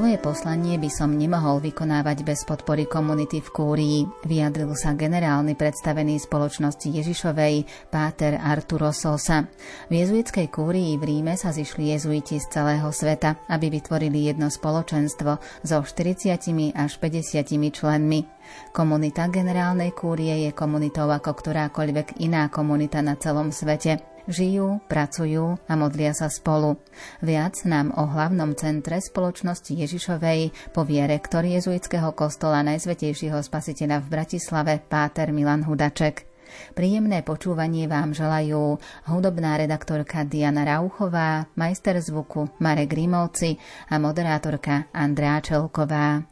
Svoje poslanie by som nemohol vykonávať bez podpory komunity v Kúrii, vyjadril sa generálny predstavený spoločnosti Ježišovej Páter Arturo Sosa. V jezuitskej Kúrii v Ríme sa zišli jezuiti z celého sveta, aby vytvorili jedno spoločenstvo so 40 až 50 členmi. Komunita generálnej kúrie je komunitou ako ktorákoľvek iná komunita na celom svete. Žijú, pracujú a modlia sa spolu. Viac nám o hlavnom centre spoločnosti Ježišovej povie rektor jezuitského kostola Najsvetejšieho spasiteľa v Bratislave Páter Milan Hudaček. Príjemné počúvanie vám želajú hudobná redaktorka Diana Rauchová, majster zvuku Marek Grimovci a moderátorka Andrea Čelková.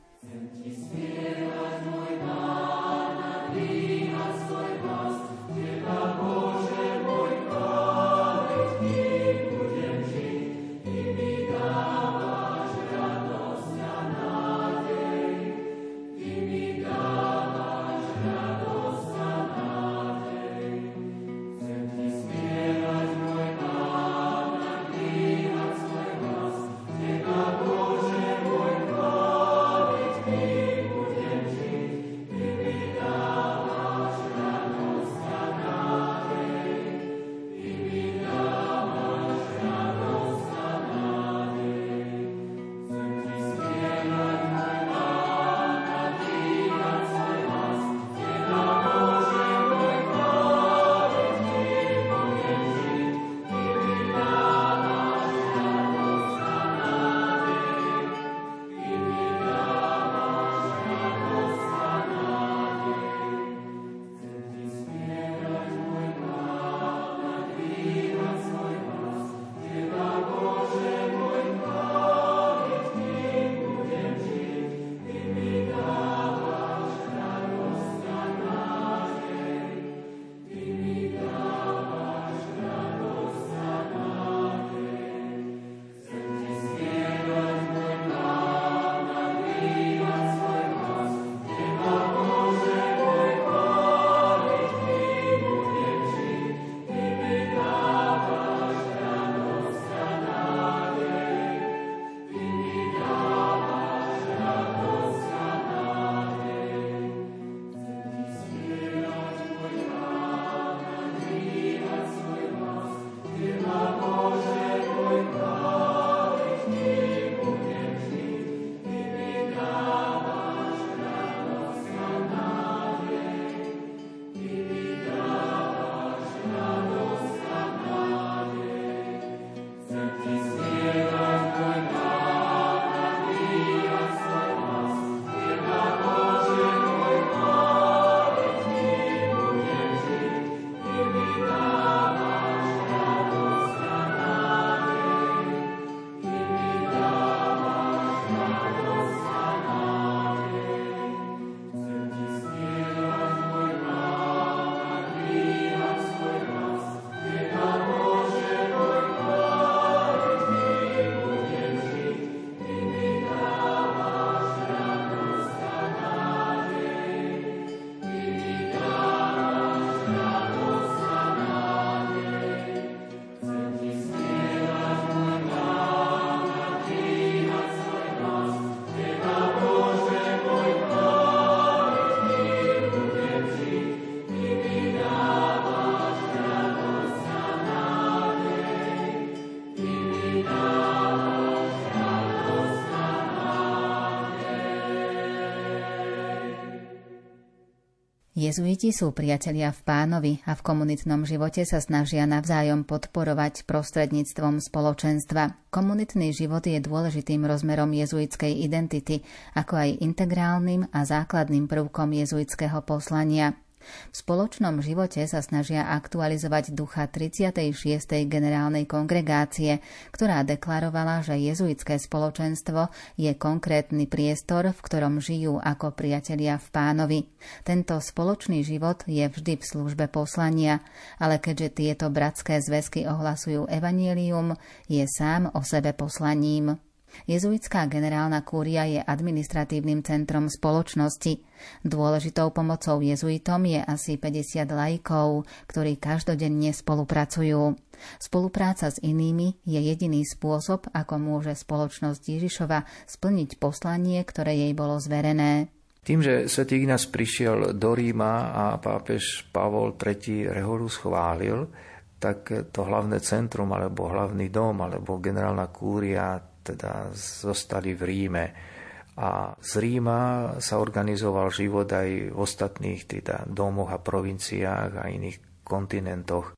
Jezuiti sú priatelia v pánovi a v komunitnom živote sa snažia navzájom podporovať prostredníctvom spoločenstva. Komunitný život je dôležitým rozmerom jezuitskej identity, ako aj integrálnym a základným prvkom jezuitského poslania. V spoločnom živote sa snažia aktualizovať ducha 36. generálnej kongregácie, ktorá deklarovala, že jezuitské spoločenstvo je konkrétny priestor, v ktorom žijú ako priatelia v pánovi. Tento spoločný život je vždy v službe poslania, ale keďže tieto bratské zväzky ohlasujú evanielium, je sám o sebe poslaním. Jezuitská generálna kúria je administratívnym centrom spoločnosti. Dôležitou pomocou jezuitom je asi 50 laikov, ktorí každodenne spolupracujú. Spolupráca s inými je jediný spôsob, ako môže spoločnosť Ježišova splniť poslanie, ktoré jej bolo zverené. Tým, že svätý Ignác prišiel do Ríma a pápež Pavol III. Reholu schválil, tak to hlavné centrum, alebo hlavný dom, alebo generálna kúria teda zostali v Ríme. A z Ríma sa organizoval život aj v ostatných teda domoch a provinciách a iných kontinentoch.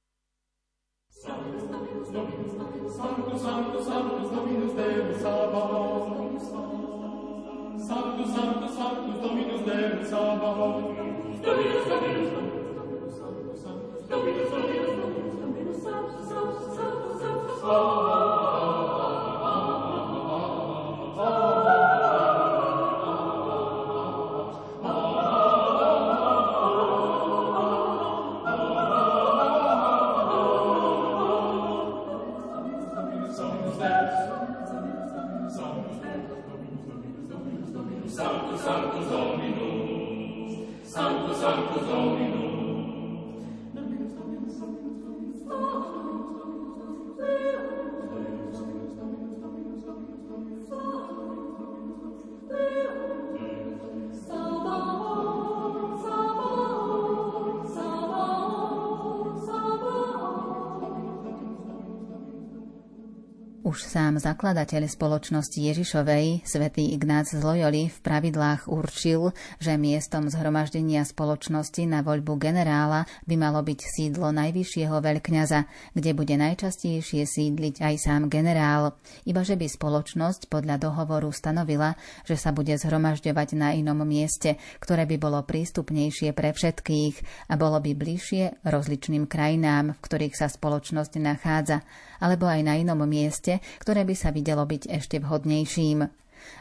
Už sám zakladateľ spoločnosti Ježišovej, svätý Ignác z Loyoli, v pravidlách určil, že miestom zhromaždenia spoločnosti na voľbu generála by malo byť sídlo najvyššieho veľkňaza, kde bude najčastejšie sídliť aj sám generál, iba že by spoločnosť podľa dohovoru stanovila, že sa bude zhromažďovať na inom mieste, ktoré by bolo prístupnejšie pre všetkých a bolo by bližšie rozličným krajinám, v ktorých sa spoločnosť nachádza, alebo aj na inom mieste, ktoré by sa videlo byť ešte vhodnejším.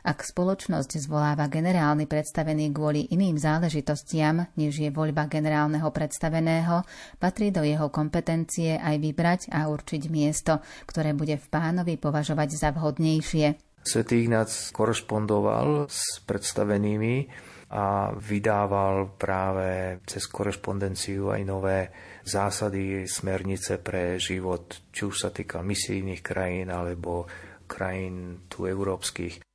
Ak spoločnosť zvoláva generálny predstavený kvôli iným záležitostiam, než je voľba generálneho predstaveného, patrí do jeho kompetencie aj vybrať a určiť miesto, ktoré bude v pánovi považovať za vhodnejšie. Svetý Ignác korešpondoval s predstavenými a vydával práve cez korešpondenciu aj nové zásady, smernice pre život, či už sa týka misijných krajín alebo krajín tu európskych.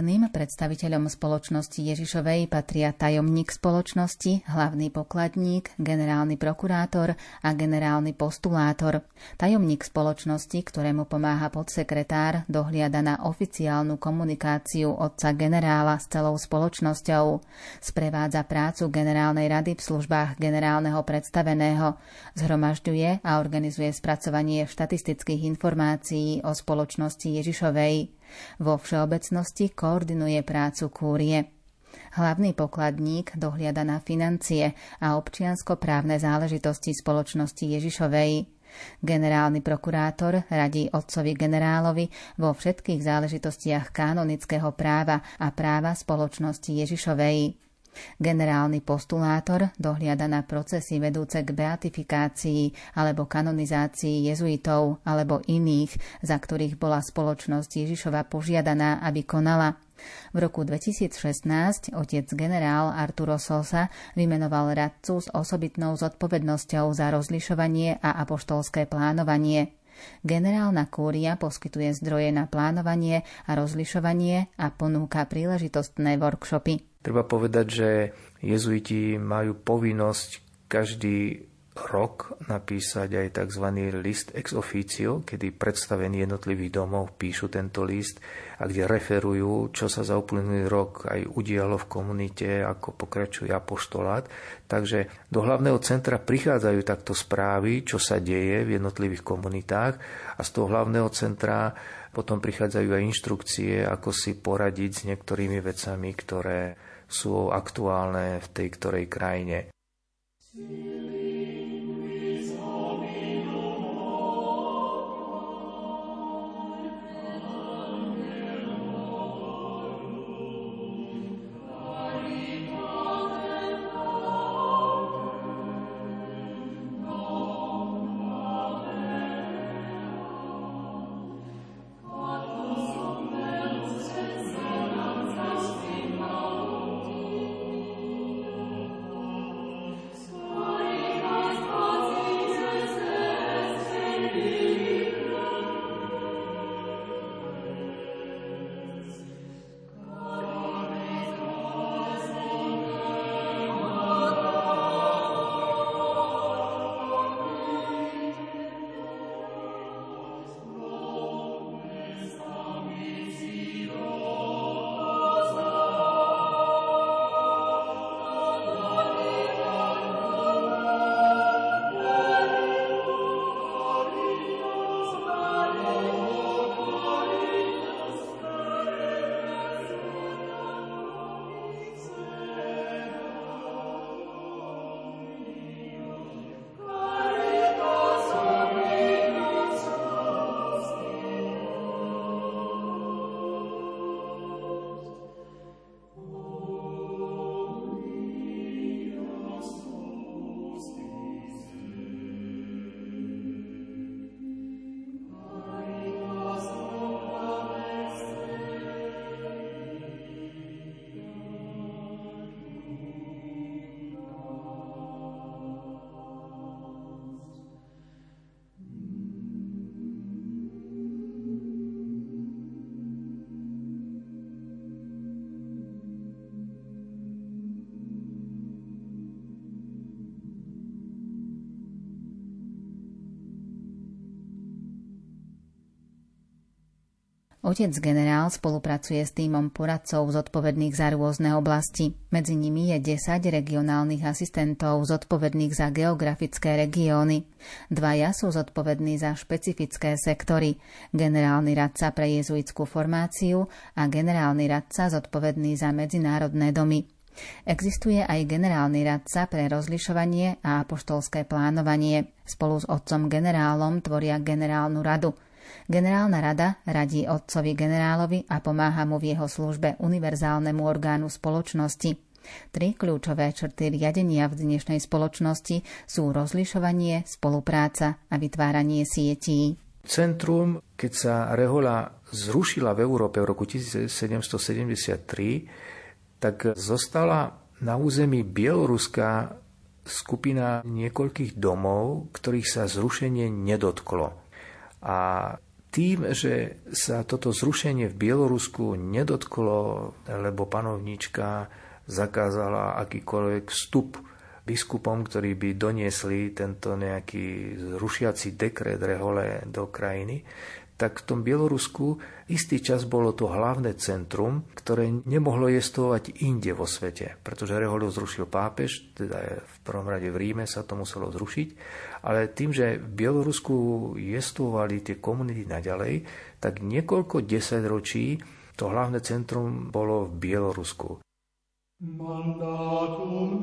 Hlavným predstaviteľom spoločnosti Ježišovej patria tajomník spoločnosti, hlavný pokladník, generálny prokurátor a generálny postulátor. Tajomník spoločnosti, ktorému pomáha podsekretár, dohliada na oficiálnu komunikáciu otca generála s celou spoločnosťou. Sprevádza prácu generálnej rady v službách generálneho predstaveného, zhromažďuje a organizuje spracovanie štatistických informácií o spoločnosti Ježišovej. Vo všeobecnosti koordinuje prácu kúrie. Hlavný pokladník dohliada na financie a občiansko-právne záležitosti spoločnosti Ježišovej. Generálny prokurátor radí otcovi generálovi vo všetkých záležitostiach kanonického práva a práva spoločnosti Ježišovej. Generálny postulátor dohliada na procesy vedúce k beatifikácii alebo kanonizácii jezuitov alebo iných, za ktorých bola spoločnosť Ježišova požiadaná, aby konala. V roku 2016 otec generál Arturo Sosa vymenoval radcu s osobitnou zodpovednosťou za rozlišovanie a apoštolské plánovanie. Generálna kúria poskytuje zdroje na plánovanie a rozlišovanie a ponúka príležitostné workshopy. Treba povedať, že jezuiti majú povinnosť každý rok napísať aj tzv. list ex officio, kedy predstavení jednotlivých domov píšu tento list a kde referujú, čo sa za uplynulý rok aj udialo v komunite, ako pokračuje apoštolát. Takže do hlavného centra prichádzajú takto správy, čo sa deje v jednotlivých komunitách a z toho hlavného centra potom prichádzajú aj inštrukcie, ako si poradiť s niektorými vecami, ktoré sú aktuálne v tej ktorej krajine. Otec generál spolupracuje s týmom poradcov zodpovedných za rôzne oblasti. Medzi nimi je 10 regionálnych asistentov zodpovedných za geografické regióny. Dvaja sú zodpovední za špecifické sektory. Generálny radca pre jezuitskú formáciu a generálny radca zodpovedný za medzinárodné domy. Existuje aj generálny radca pre rozlišovanie a apoštolské plánovanie. Spolu s otcom generálom tvoria generálnu radu – Generálna rada radí otcovi generálovi a pomáha mu v jeho službe univerzálnemu orgánu spoločnosti. Tri kľúčové črty riadenia v dnešnej spoločnosti sú rozlišovanie, spolupráca a vytváranie sietí. Centrum, keď sa rehola zrušila v Európe v roku 1773, tak zostala na území Bieloruska skupina niekoľkých domov, ktorých sa zrušenie nedotklo. A Tým, že sa toto zrušenie v Bielorusku nedotklo, lebo panovníčka zakázala akýkoľvek vstup biskupom, ktorí by doniesli tento nejaký rušiaci dekret rehole do krajiny, tak v tom Bielorusku istý čas bolo to hlavné centrum, ktoré nemohlo jestovať inde vo svete, pretože Reholu zrušil pápež, teda v prvom rade v Ríme sa to muselo zrušiť, ale tým, že v Bielorusku jestovali tie komunity naďalej, tak niekoľko desaťročí to hlavné centrum bolo v Bielorusku. Mandatum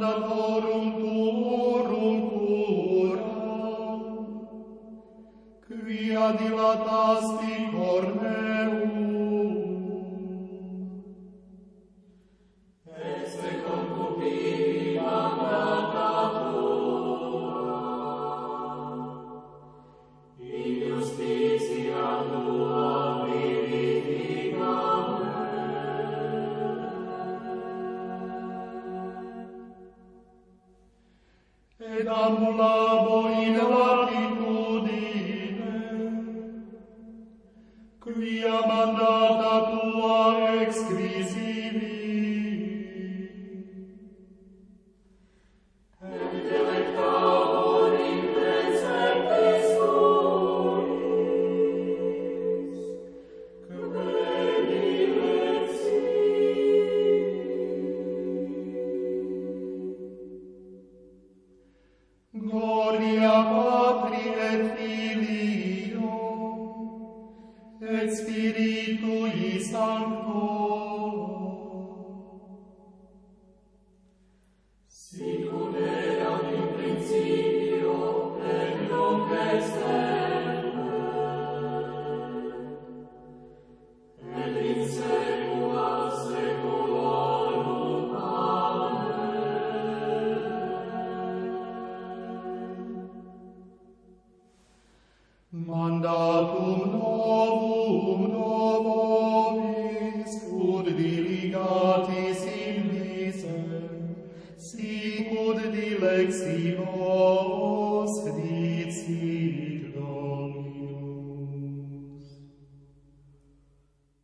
the Lord.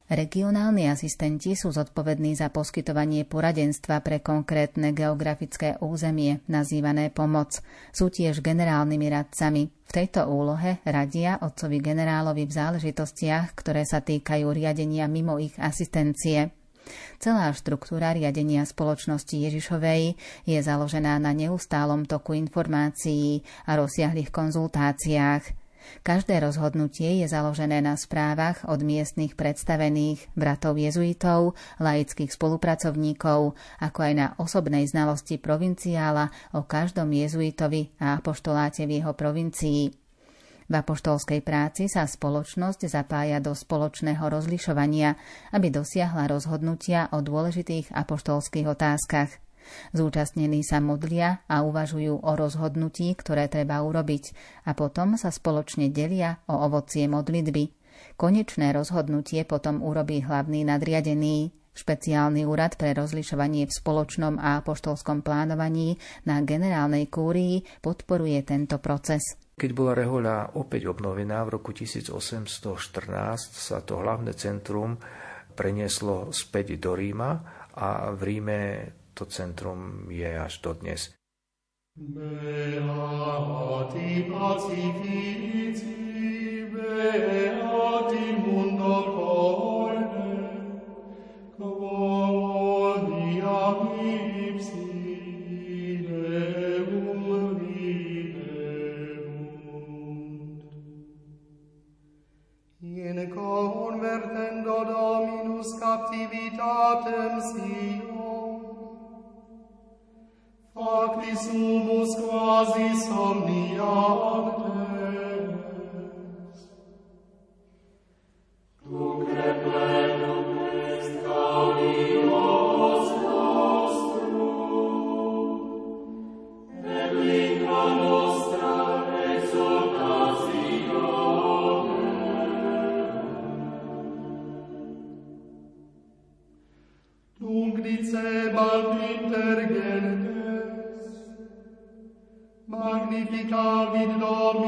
Regionálni asistenti sú zodpovední za poskytovanie poradenstva pre konkrétne geografické územie, nazývané pomoc. Sú tiež generálnymi radcami. V tejto úlohe radia otcovi generálovi v záležitostiach, ktoré sa týkajú riadenia mimo ich asistencie. Celá štruktúra riadenia spoločnosti Ježišovej je založená na neustálom toku informácií a rozsiahlých konzultáciách. Každé rozhodnutie je založené na správach od miestnych predstavených, bratov jezuitov, laických spolupracovníkov, ako aj na osobnej znalosti provinciála o každom jezuitovi a apoštoláte v jeho provincii. V apoštolskej práci sa spoločnosť zapája do spoločného rozlišovania, aby dosiahla rozhodnutia o dôležitých apoštolských otázkach – Zúčastnení sa modlia a uvažujú o rozhodnutí, ktoré treba urobiť a potom sa spoločne delia o ovocie modlitby. Konečné rozhodnutie potom urobí hlavný nadriadený, Špeciálny úrad pre rozlišovanie v spoločnom a apoštolskom plánovaní na generálnej kúrii podporuje tento proces. Keď bola rehoľa opäť obnovená v roku 1814, sa to hlavné centrum prenieslo späť do Ríma a v Ríme to centrum je až dodnes. Beati pacifici, beati hominus captivitatem Sio. Factis sumus quasi somnia somniantes. Tu crepe vita vid Domini.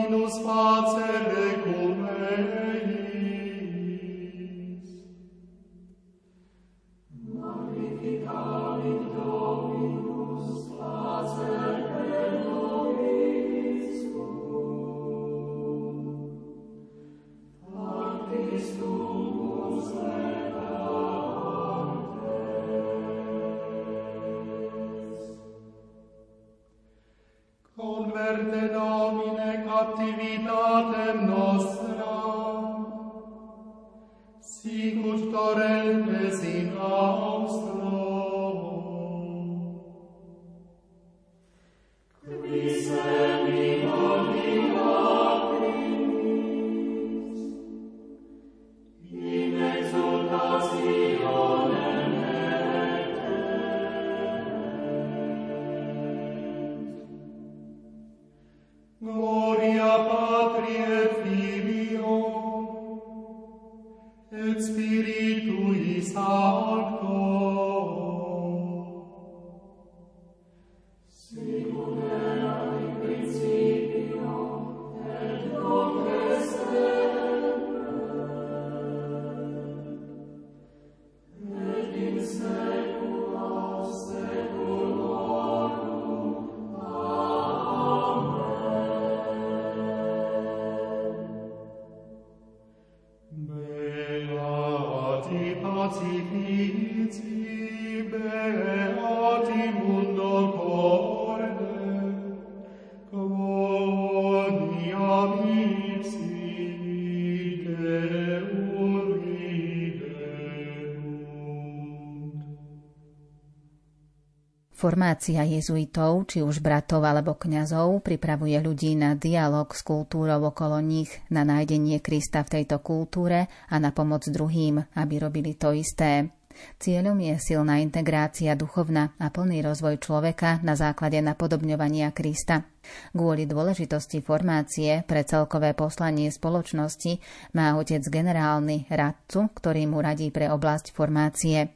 Formácia jezuitov, či už bratov alebo kňazov, pripravuje ľudí na dialog s kultúrou okolo nich, na nájdenie Krista v tejto kultúre a na pomoc druhým, aby robili to isté. Cieľom je silná integrácia duchovná a plný rozvoj človeka na základe napodobňovania Krista. Kvôli dôležitosti formácie pre celkové poslanie spoločnosti má otec generálny radcu, ktorý mu radí pre oblasť formácie.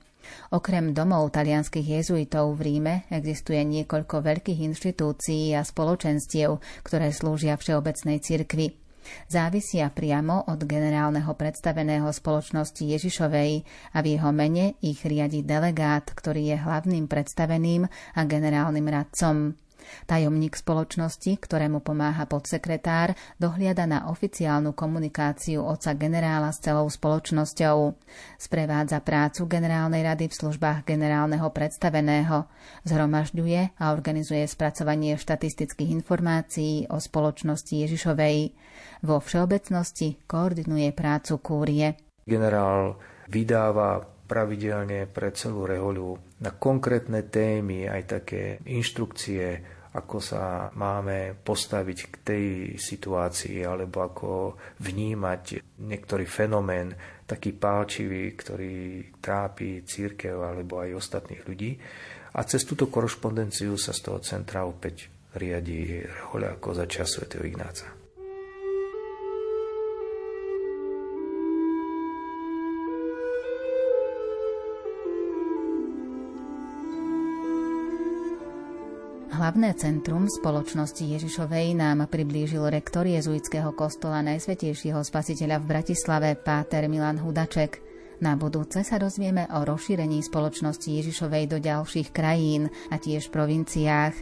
Okrem domov talianských jezuitov v Ríme existuje niekoľko veľkých inštitúcií a spoločenstiev, ktoré slúžia všeobecnej cirkvi. Závisia priamo od generálneho predstaveného spoločnosti Ježišovej a v jeho mene ich riadi delegát, ktorý je hlavným predstaveným a generálnym radcom. Tajomník spoločnosti, ktorému pomáha podsekretár, dohliada na oficiálnu komunikáciu oca generála s celou spoločnosťou. Sprevádza prácu generálnej rady v službách generálneho predstaveného. Zhromažďuje a organizuje spracovanie štatistických informácií o spoločnosti Ježišovej. Vo všeobecnosti koordinuje prácu kúrie. Generál vydáva pravidelne pre celú rehoľu na konkrétne témy aj také inštrukcie, ako sa máme postaviť k tej situácii, alebo ako vnímať niektorý fenomén, taký pálčivý, ktorý trápi církev alebo aj ostatných ľudí. A cez túto korešpondenciu sa z toho centra opäť riadi rehoľa ako za čas sv. Ignáca. Hlavné centrum spoločnosti Ježišovej nám priblížil rektor jezuitského kostola Najsvetejšieho spasiteľa v Bratislave, páter Milan Hudaček. Na budúce sa dozvieme o rozšírení spoločnosti Ježišovej do ďalších krajín a tiež provinciách.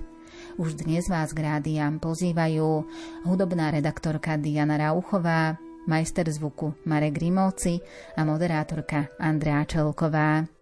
Už dnes vás k rádiám pozývajú hudobná redaktorka Diana Rauchová, majster zvuku Marek Grimovci a moderátorka Andrea Čelková.